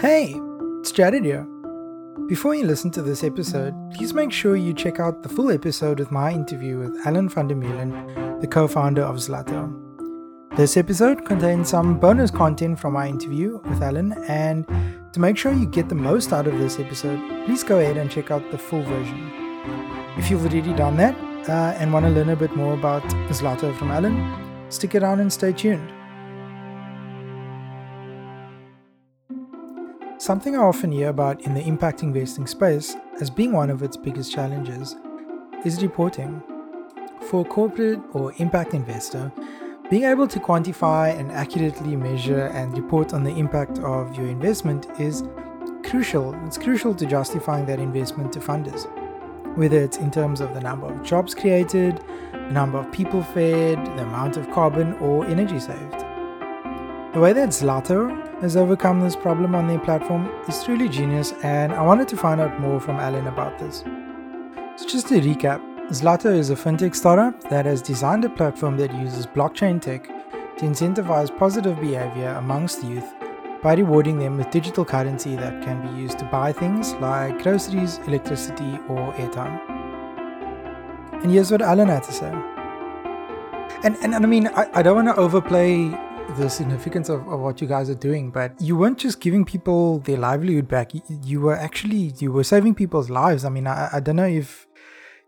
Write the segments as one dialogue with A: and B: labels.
A: Hey, it's Jared here. Before you listen to this episode, please make sure you check out the full episode with my interview with Alan van der Meulen, the co founder of Zlto. This episode contains some bonus content from my interview with Alan, and to make sure you get the most out of this episode, please go ahead and check out the full version. If you've already done that uh, and want to learn a bit more about Zlto from Alan, stick around and stay tuned. Something I often hear about in the impact investing space as being one of its biggest challenges is reporting. For a corporate or impact investor, being able to quantify and accurately measure and report on the impact of your investment is crucial. It's crucial to justifying that investment to funders, whether it's in terms of the number of jobs created, the number of people fed, the amount of carbon or energy saved. The way that Zlto has overcome this problem on their platform is truly genius, and I wanted to find out more from Alan about this. So, just to recap, Zlto is a fintech startup that has designed a platform that uses blockchain tech to incentivize positive behavior amongst youth by rewarding them with digital currency that can be used to buy things like groceries, electricity, or airtime. And here's what Alan had to say. And, and, and I mean, I, I don't want to overplay the significance of, of what you guys are doing but you weren't just giving people their livelihood back you, you were actually you were saving people's lives i mean i, I don't know if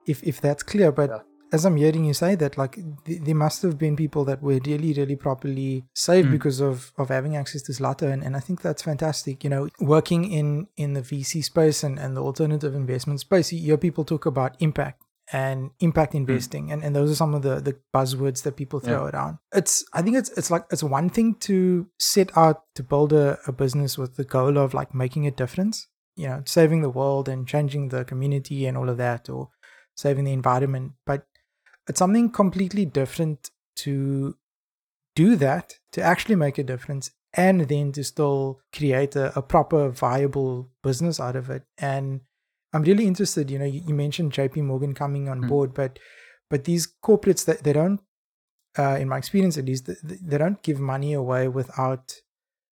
A: if if that's clear but yeah. as i'm hearing you say that like th- there must have been people that were really really properly saved mm. because of of having access to Zlto and, and i think that's fantastic you know working in in the vc space and and the alternative investment space you hear people talk about impact and impact hmm. investing mm. and, and those are some of the the buzzwords that people throw yeah. around it's i think it's it's like it's one thing to set out to build a, a business with the goal of like making a difference you know saving the world and changing the community and all of that or saving the environment but it's something completely different to do that to actually make a difference and then to still create a, a proper viable business out of it and I'm really interested. You know, you, you mentioned J.P. Morgan coming on mm. board, but but these corporates that they don't, uh, in my experience at least, they, they don't give money away without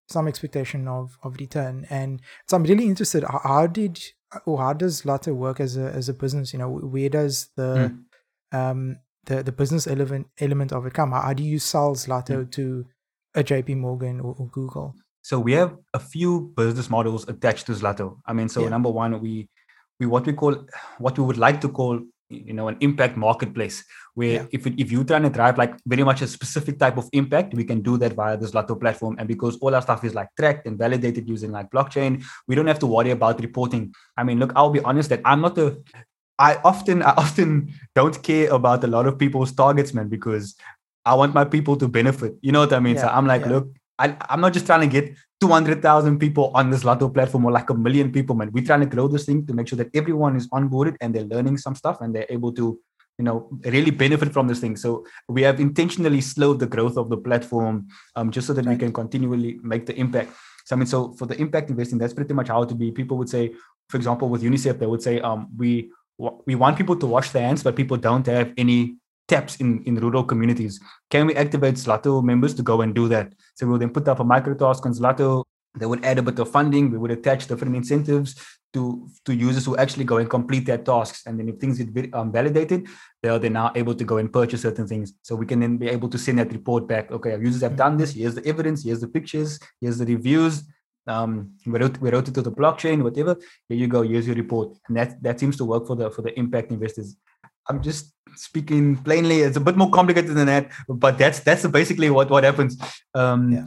A: some expectation of of return. And so I'm really interested. How, how did or how does Zlto work as a as a business? You know, where does the mm. um the the business element element of it come? How, how do you sell Zlto mm. to a JP Morgan or, or, Google?
B: So we have a few business models attached to Zlto. I mean, so yeah. number one, we we what we call what we would like to call you know an impact marketplace where yeah. if if you're trying to drive like very much a specific type of impact we can do that via this Zlto platform and because all our stuff is like tracked and validated using like blockchain we don't have to worry about reporting i mean look i'll be honest that i'm not a i often i often don't care about a lot of people's targets man because i want my people to benefit you know what i mean yeah, so i'm like yeah. look I, i'm not just trying to get 200,000 people on this Zlto platform or like a million people, man. We're trying to grow this thing to make sure that everyone is onboarded and they're learning some stuff and they're able to, you know, really benefit from this thing. So we have intentionally slowed the growth of the platform um, just so that we can continually make the impact. So, I mean, so for the impact investing, that's pretty much how to be. People would say, for example, with UNICEF, they would say, um, we we want people to wash their hands, but people don't have any taps in, in rural communities. Can we activate Zlto members to go and do that? So we'll then put up a micro task on Zlto. They would add a bit of funding. We would attach different incentives to, to users who actually go and complete their tasks. And then if things get um, validated, they're then now able to go and purchase certain things. So we can then be able to send that report back. Okay, our users have done this. Here's the evidence. Here's the pictures. Here's the reviews. Um, we wrote we wrote it to the blockchain, whatever. Here you go. Here's your report, and that that seems to work for the for the impact investors. I'm just speaking plainly. It's a bit more complicated than that, but that's that's basically what what happens. Um, yeah.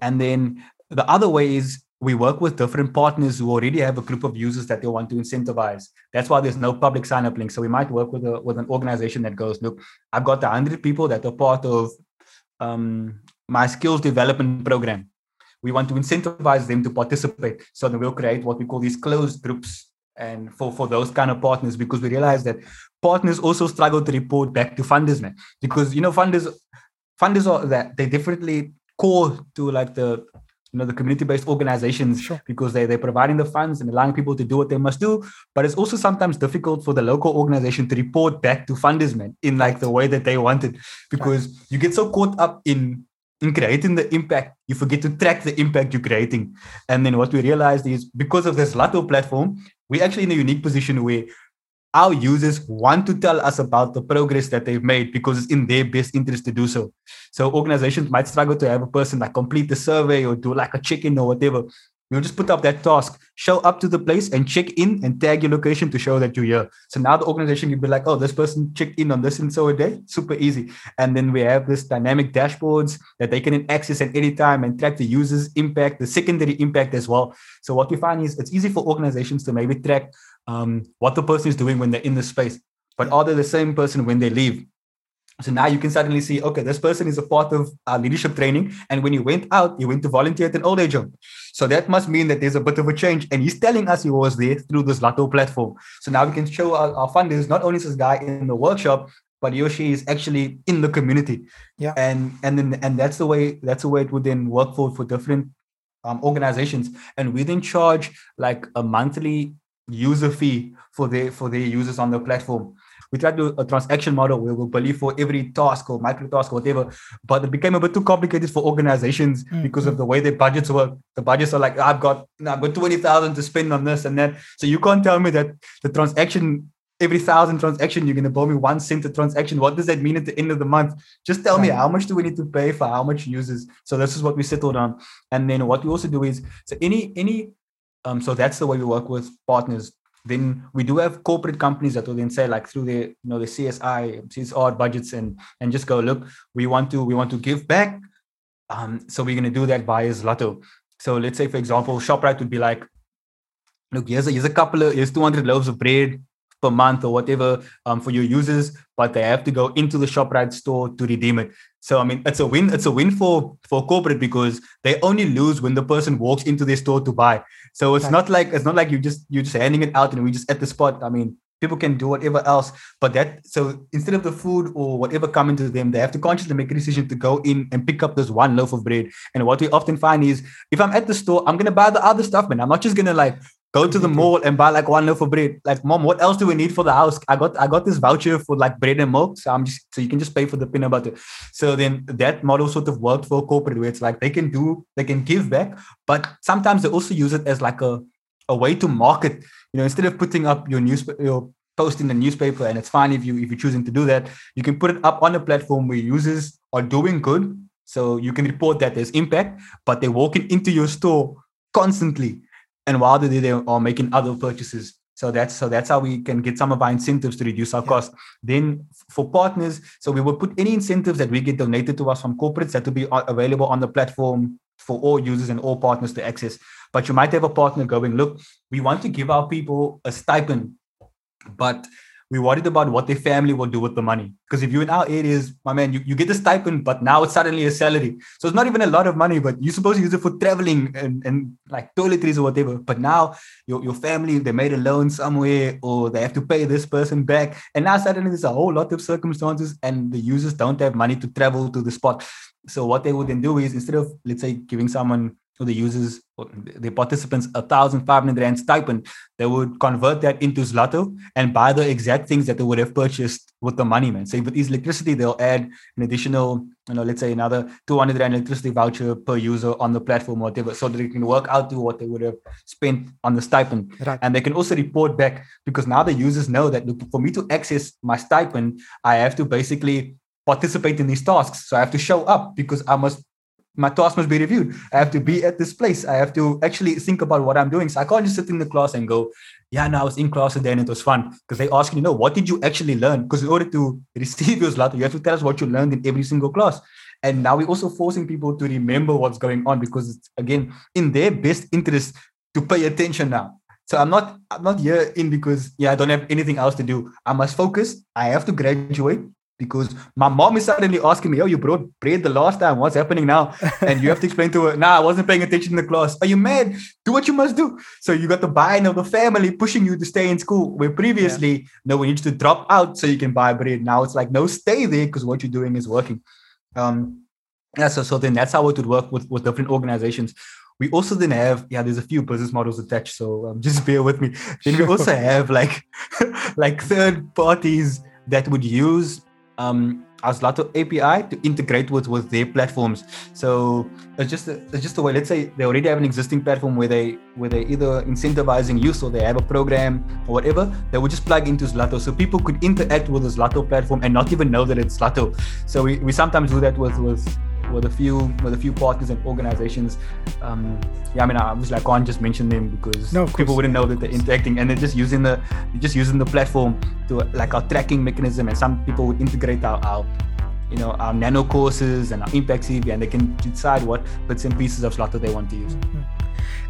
B: And then the other way is we work with different partners who already have a group of users that they want to incentivize. That's why there's no public sign up link. So we might work with a with an organization that goes, look, I've got a hundred people that are part of um, my skills development program. We want to incentivize them to participate. So then we'll create what we call these closed groups and for for those kind of partners because we realize that partners also struggle to report back to funders man because you know funders funders are that they differently core to like the you know the community-based organizations sure. because they, they're providing the funds and allowing people to do what they must do but it's also sometimes difficult for the local organization to report back to funders man in like the way that they want it because right. you get so caught up in in creating the impact, you forget to track the impact you're creating. And then what we realized is because of this Zlto platform, we're actually in a unique position where our users want to tell us about the progress that they've made because it's in their best interest to do so. So organizations might struggle to have a person like complete the survey or do like a check-in or whatever. You'll just put up that task, show up to the place and check in and tag your location to show that you're here. So now the organization can be like, oh, this person checked in on this and so a day. Super easy. And then we have this dynamic dashboards that they can access at any time and track the user's impact, the secondary impact as well. So what we find is it's easy for organizations to maybe track um, what the person is doing when they're in the space, but are they the same person when they leave? So now you can suddenly see, okay, this person is a part of our leadership training. And when he went out, he went to volunteer at an old age home. So that must mean that there's a bit of a change. And he's telling us he was there through this Zlto platform. So now we can show our, our funders, not only is this guy in the workshop, but he or she is actually in the community.
A: Yeah.
B: And and then and that's the way that's the way it would then work for for different um, organizations. And we then charge like a monthly user fee for their for their users on the platform we tried to do a transaction model where we believe for every task or micro task or whatever, but it became a bit too complicated for organizations mm-hmm. because of the way their budgets work. The budgets are like, I've got I've got 20,000 to spend on this and that. So you can't tell me that the transaction every thousand transaction you're going to bill me one cent a transaction what does that mean at the end of the month just tell me how much do we need to pay for how much users so this is what we settled on and then what we also do is so any any um so that's the way we work with partners then we do have corporate companies that will then say like through the you know the CSI, CSR budgets and and just go look, we want to we want to give back. Um, so we're going to do that via Zlto. So let's say for example, Shoprite would be like, look, here's a here's a couple of here's 200 loaves of bread per month or whatever um, for your users, but they have to go into the Shoprite store to redeem it. So I mean, it's a win. It's a win for for corporate because they only lose when the person walks into their store to buy. So it's not like it's not like you just you're just handing it out and we just at the spot. I mean, people can do whatever else, but that so instead of the food or whatever coming to them, they have to consciously make a decision to go in and pick up this one loaf of bread. And what we often find is if I'm at the store, I'm gonna buy the other stuff, man. I'm not just gonna like Go to the mm-hmm. mall and buy like one loaf of bread. Like, mom, what else do we need for the house? I got I got this voucher for like bread and milk. So I'm just so you can just pay for the peanut butter. So then that model sort of worked for corporate where it's like they can do, they can give back, but sometimes they also use it as like a, a way to market. You know, instead of putting up your news your post in the newspaper, and it's fine if you if you're choosing to do that, you can put it up on a platform where users are doing good. So you can report that there's impact, but they're walking into your store constantly and while they they are making other purchases. So that's so that's how we can get some of our incentives to reduce our yeah. cost then for partners so we will put any incentives that we get donated to us from corporates that will be available on the platform for all users and all partners to access. But you might have a partner going look we want to give our people a stipend but we're worried about what their family will do with the money. Because if you're in our areas, my man, you, you get a stipend, but now it's suddenly a salary. So it's not even a lot of money, but you're supposed to use it for traveling and, and like toiletries or whatever. But now your, your family, they made a loan somewhere or they have to pay this person back. And now suddenly there's a whole lot of circumstances and the users don't have money to travel to the spot. So what they would then do is instead of, let's say, giving someone to the users, the participants, a thousand five hundred rand stipend, they would convert that into Zlto and buy the exact things that they would have purchased with the money, man. So if it is electricity, they'll add an additional, you know, let's say another 200 rand electricity voucher per user on the platform or whatever, so that they can work out to what they would have spent on the stipend. Right. And they can also report back because now the users know that look, for me to access my stipend, I have to basically participate in these tasks. So I have to show up because I must my task must be reviewed. I have to be at this place. I have to actually think about what I'm doing. So I can't just sit in the class and go, yeah, no, I was in class today and it was fun. Because they ask you, know, what did you actually learn? Because in order to receive your Zlto, you have to tell us what you learned in every single class. And now we're also forcing people to remember what's going on because it's again in their best interest to pay attention now. So I'm not I'm not here in because yeah, I don't have anything else to do. I must focus. I have to graduate because my mom is suddenly asking me, Oh, you brought bread the last time. What's happening now? And you have to explain to her, Nah, I wasn't paying attention in the class. Are you mad? Do what you must do. So you got the buy-in of the family pushing you to stay in school, where previously, yeah. no, we need you to drop out so you can buy bread. Now it's like, no, stay there because what you're doing is working. Um, yeah, so, so then that's how it would work with, with different organizations. We also then have, yeah, there's a few business models attached. So um, just bear with me. Then we also have like, like third parties that would use um, our Zlto API to integrate with with their platforms. So it's just a, it's just a way. Let's say they already have an existing platform where they where they either incentivizing use or they have a program or whatever. They would just plug into Zlto, so people could interact with the Zlto platform and not even know that it's Zlto. So we, we sometimes do that with with with a few with a few partners and organizations. Um, yeah, I mean, obviously I can't just mention them because no, people wouldn't know that they're interacting, and they're just using the just using the platform to like our tracking mechanism. And some people would integrate our, our you know our nano courses and our impact CV, and they can decide what bits and pieces of Zlto they want to use. Mm-hmm.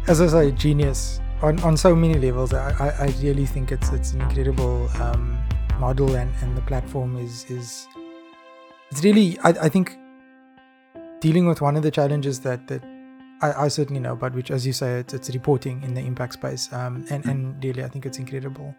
A: As I say, genius on, on so many levels. I, I, I really think it's it's an incredible um, model, and, and the platform is is it's really I, I think dealing with one of the challenges that that I, I certainly know, but which, as you say, it's, it's reporting in the impact space, um, and and really, I think it's incredible.